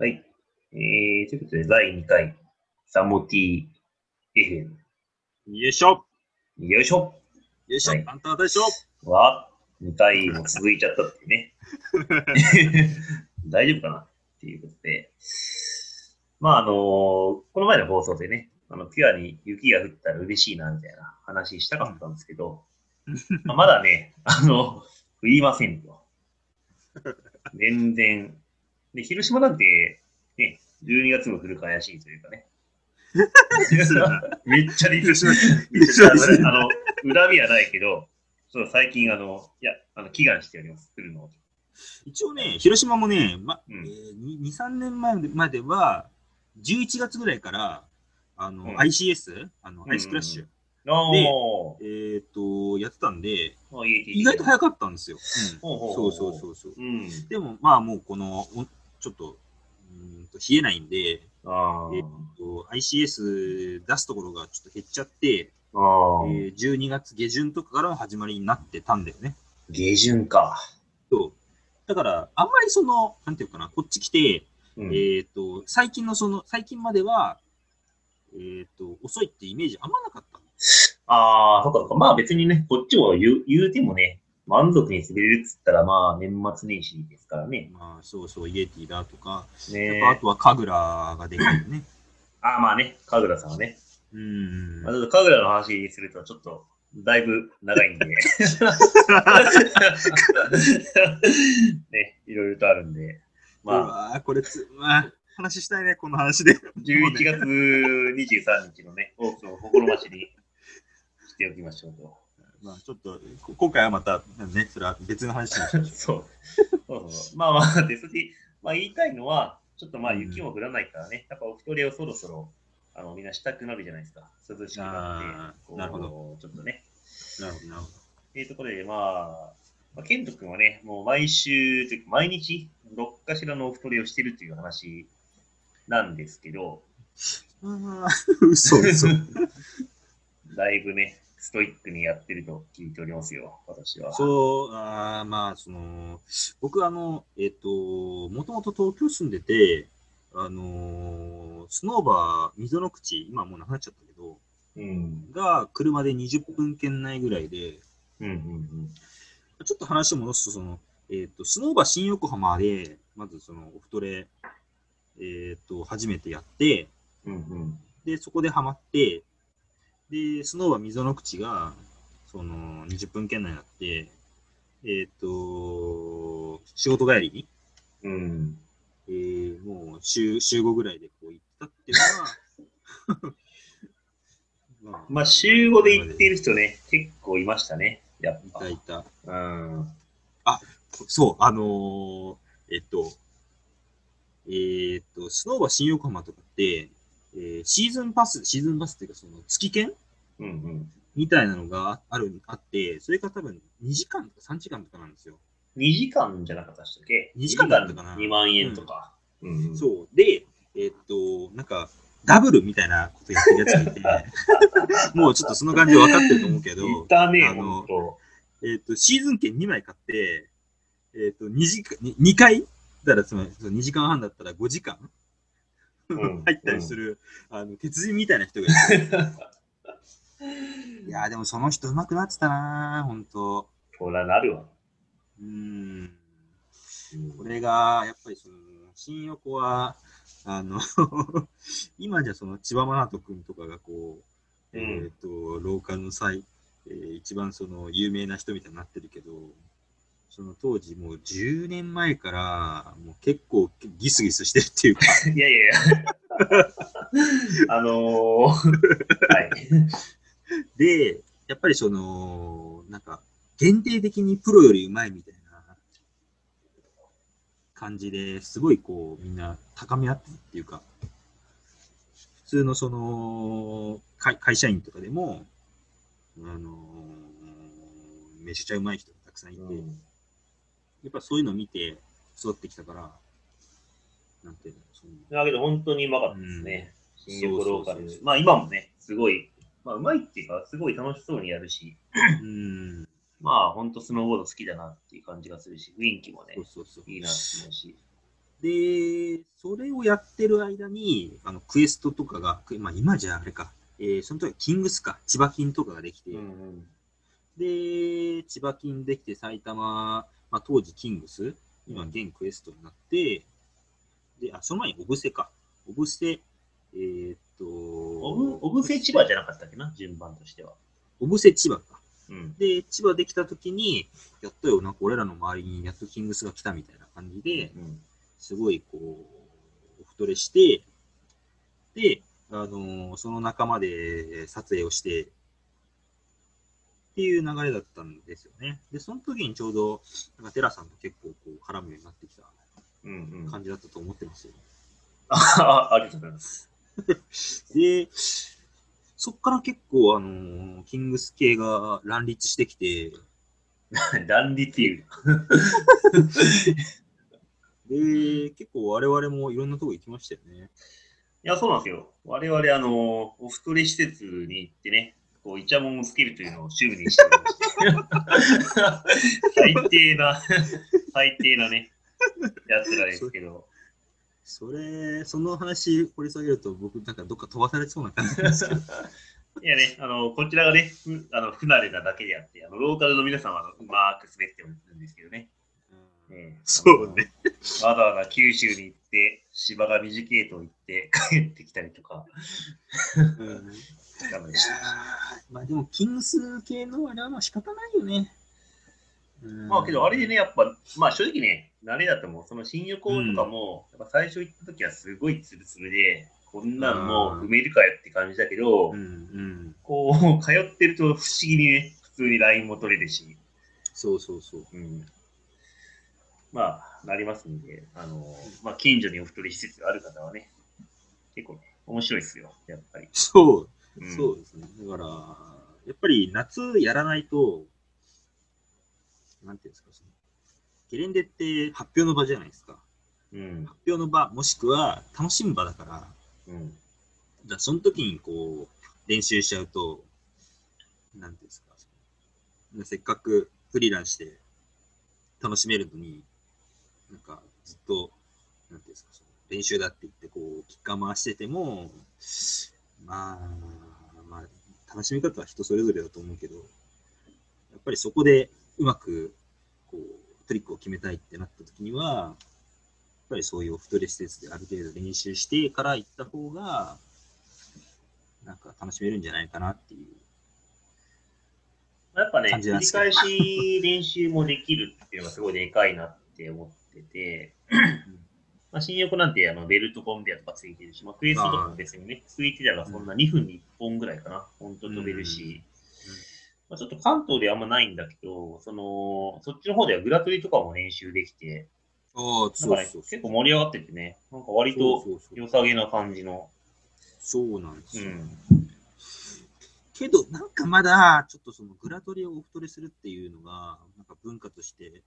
はい。えー、ということで、第2回、サモティ FM。よいしょよいしょよいしょ、はいあんたでしょは、2回も続いちゃったってね。大丈夫かな？っていうことで。まあ、あのこの前の放送でね、あの、ピュアに雪が降ったら嬉しいな、みたいな話したかったんですけど、まあまだね、あの、降りませんと。全然。で、広島なんて、ね、12月も降るか怪しいというかね。めっちゃリスしめっちゃあの恨みはないけど、そう最近、あの、いや、あの、祈願しております、来るのを。一応ね、広島もね、まうんえー、2、3年前までは、11月ぐらいから、あの、うん ICS、あの、アイスクラッシュ、おえっ、と、やってたんで、ー、意外と早かったんですよ。そううそうそうそう。うん。でも、まあもうこの、おちょっと、うーんと冷えないんで、あえっと ICS 出すところがちょっと減っちゃって、あ。えー12月下旬とかからの始まりになってたんだよね。下旬か。そう。だから、あんまりその、なんていうかな、こっち来て、うんえっ、と、最近のその、最近までは、えっ、と、遅いってイメージあんまなかった。ああ、そっかそっか。まあ別にね、こっちも言う言うてもね、満足に滑れるっつったら、まあ年末年始ですからね。まあ、そうそう、イエティだとか、ねあとは神楽ができるよね。あ あ、まあね、神楽さんはね。うんまあ、。ちょっと神楽の話すると、ちょっと、だいぶ長いんで。ね、いろいろとあるんで。まあ、まあ、これつ、まあ、話したいね、この話で。11月23日のね、オープンを心待ちにしておきましょうと。まあ、ちょっと、こ今回はまた、ね、それは別の話にしましょう。そう。まあまあ、で、そして、まあ言いたいのは、ちょっとまあ雪も降らないからね、やっぱお一人をそろそろ、あの、みんなしたくなるじゃないですか。涼しくなってなるほどちょっとね。なるほど、なるほど。っていうところで、まあ、まあ、ケント君はね、もう毎週というか、毎日、どっかしらのお太りをしてるという話なんですけど、ああ、嘘嘘。だいぶね、ストイックにやってると聞いておりますよ、私は。そう、あーまあ、その、僕、あの、えっ、と、もともと東京住んでて、あのースノーバー、溝の口、今もうなくなっちゃったけど、うん。が車で20分圏内ぐらいで、うんうんちょっと話を戻すと、その、えっ、と、スノーバー新横浜で、まずその、オフトレ、えっ、と、初めてやって、うん。うんうん。で、そこでハマって、で、スノーバー溝の口が、その、20分圏内になって、えっ、と、仕事帰りに、うん。えーもう週、週5ぐらいでこう行ったっていうのは、まあまあ、週5で行っている人ね、結構いましたね、やっぱいた。いた。うん。そう、あのーえっと、えっと、スノーバー新横浜とかって、えーシーズンパス、シーズンパスっていうか、その月券？うんうん。みたいなのがある、あって、それが多分2時間とか3時間とかなんですよ。2時間じゃなかったっけ？2時間だったかな ?2 万円とか。うんうん。そう。で、えっと、なんか、ダブルみたいなことやってるやつがいて、もうちょっとその感じで分かってると思うけど、ね、あの。えっと、シーズン券2枚買って、えっと、2時間、に2回だからつまり、その2時間半だったら5時間、うん入ったりする、あの、鉄人みたいな人がいて。いやーでもその人上手くなってたなー、ほんと。そらなるわ。うーん。うんこれが、やっぱりその、新横は、あの、今じゃその千葉真人君とかがこう、うんえっ、と、ローカルの際、えー一番その有名な人みたいになってるけど、その当時もう10年前から、もう結構ギスギスしてるっていうか、いやいやいや。あのー、はい。で、やっぱりその、なんか、限定的にプロよりうまいみたいな感じですごいこう、みんな高め合ってるっていうか、普通のその、会会社員とかでも、あのーめちゃくちゃうまい人がたくさんいて、うんやっぱそういうのを見て育ってきたから、なんていうの、そのだけど本当にうまかったですね。新横ローカル。まあ今もね、すごい、まあうまいっていうか、すごい楽しそうにやるし、うん、まあ本当スノーボード好きだなっていう感じがするし、雰囲気もねそう、そうそう。いいなと思うし。で、それをやってる間に、あのクエストとかが、まあ、今じゃあれか、えー、その時キングスか、千葉金とかができて、うんうんで、千葉金できて埼玉、まあ、当時キングス、今現クエストになって、で、あ、その前にオブセか。オブセ、えーっと、オブ、オブセ千葉じゃなかったっけな、順番としては。オブセ千葉か。うん。で、千葉できた時に、やったよ、なんか俺らの周りにやっとキングスが来たみたいな感じで、うんすごいこう、オフトレして、で、あのーその仲間で撮影をして、っていう流れだったんですよね。で、その時にちょうど、なんかテラさんと結構こう絡むようになってきた。感じだったと思ってますよ。あありがとうございます。で、そっから結構、あのーキングス系が乱立してきて、乱立っていう。で、結構我々もいろんなとこ行きましたよね。いや、そうなんですよ。我々、あの、オフトレ施設に行ってね、こう、イチャモンをつけるというのを趣味にしてま。最低な、最低なね、やつらですけど。それ、その話掘り下げると僕なんかどっか飛ばされそうな感じですけど。いやね、あの、こちらがね、ふあの不慣れなだけであって、あのローカルの皆さんはうまく滑ってるんですけどね。ねそうね。わざわざ九州に行って、芝が短いと言って帰ってきたりとか、うんダメいやでした。ーまあでも、キングス系のあれはまあ仕方ないよね。うんまあけど、あれでね、やっぱ、まあ正直ね、慣れだと思う。その新横とかも、やっぱ最初行った時はすごいツルツルで、こんなんもう埋めるかよって感じだけど、うんうん。こう、通ってると不思議にね、普通に LINE も取れるし、そうそうそう。うん。まあ、なりますんで、あの、まあ、近所にお太り施設がある方はね、結構ね、面白いですよ、やっぱり。そう、うんそうですね。だから、やっぱり夏やらないと、なんていうんですか、そのゲレンデって発表の場じゃないですか。うん。発表の場、もしくは楽しむ場だから、うん。だその時にこう、練習しちゃうと、なんていうんですか、せっかくフリーランして楽しめるのに、なんかずっと、なんていうんですか、練習だって言って、こう、キッカー回してても、まあ、まあ、楽しみ方は人それぞれだと思うけど、やっぱりそこでうまく、こう、トリックを決めたいってなった時には、やっぱりそういうオフトレ施設である程度練習してから行った方が、なんか楽しめるんじゃないかなっていう。やっぱね、繰り返し練習もできるっていうのがすごいでかいなって思ってて、まあ、新横なんてあのベルトコンベアとかついてるし、まあ、クエストとかも別にね、ついてたらそんな2分に1本ぐらいかな、本当飛べるし、まあ、ちょっと関東ではあんまないんだけど、その、そっちの方ではグラトリとかも練習できて、ああ、だからね結構盛り上がっててね、なんか割と良さげな感じの、そうなんですよ。うん。けど、なんかまだ、ちょっとそのグラトリをオフトレするっていうのが、なんか文化として、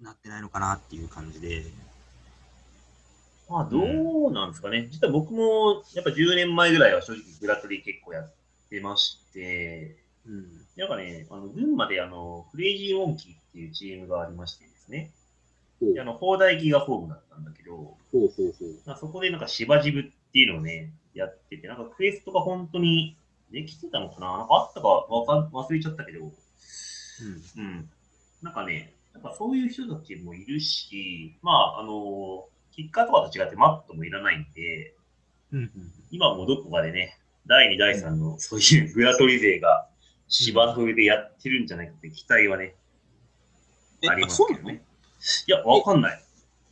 なってないのかなっていう感じで。まあ、どうなんですかね。実は僕も、やっぱ10年前ぐらいは正直グラトリ結構やってまして、うん。なんかね、あの群馬であの、クレイジーモンキーっていうチームがありましてですね、ほうであの、砲台ギガフォームだったんだけど、ほうほうほう。まあ、そこでなんか芝ジブっていうのをね、やってて、なんかクエストが本当にできてたのかな？なんかあったかわかん忘れちゃったけど、うん。なんかね、やっぱそういう人たちもいるし、まあ、あの、キッカーとかと違ってマットもいらないんで、うん。うん。今もどこかでね、第2、第3のそういうグラトリ勢が芝の上でやってるんじゃないかって期待はね、え、ありますけどね。いや、わかんない。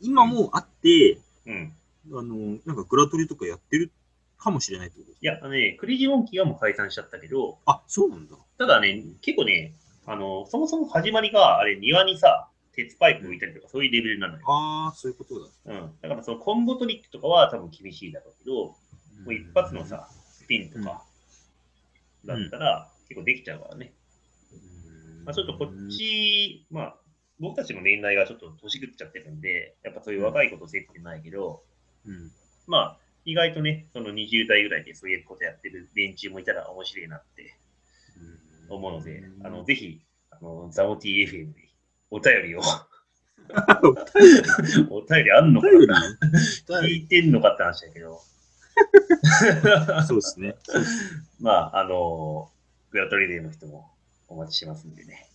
今もうあって、うん。あの、なんかグラトリとかやってるかもしれないってことですいや、あのね、クレイジーモンキーはもう解散しちゃったけど、あ、そうなんだ。ただね、結構ね、あの、そもそも始まりが、あれ、庭にさ、鉄パイプ置いたりとか、そういうレベルなのよ。ああ、そういうことだ。うん。だから、そのコンボトリックとかは多分厳しいだろうけど、もう一発のさ、スピンとか、だったら、結構できちゃうからね。うん、まあ、ちょっとこっち、まあ、僕たちの年代がちょっと年食っちゃってるんで、やっぱそういう若いことせってないけど、うん。まあ、意外とね、その20代ぐらいでそういうことやってる連中もいたら面白いなって思うので、あの、ぜひ、あの、ザオティ FM にお便りを お便りあんのかな？聞いてんのかって話だけど。そうですね。まあ、あの、グラトリデーの人もお待ちしてますんでね。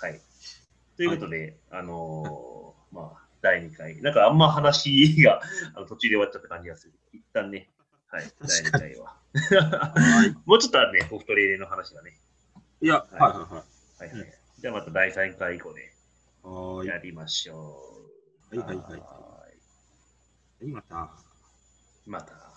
はい。ということで、あの、まあ、第2回。なんかあんま話があの途中で終わっちゃった感じがする。一旦ね、はい、第2回は。はい。もうちょっとあるね、ソフトレーレの話がね。いや、はいはいははいはい。じゃあまた第3回以降でい。はーい。はやりましょう。いはいはい。ははい、また。いまた。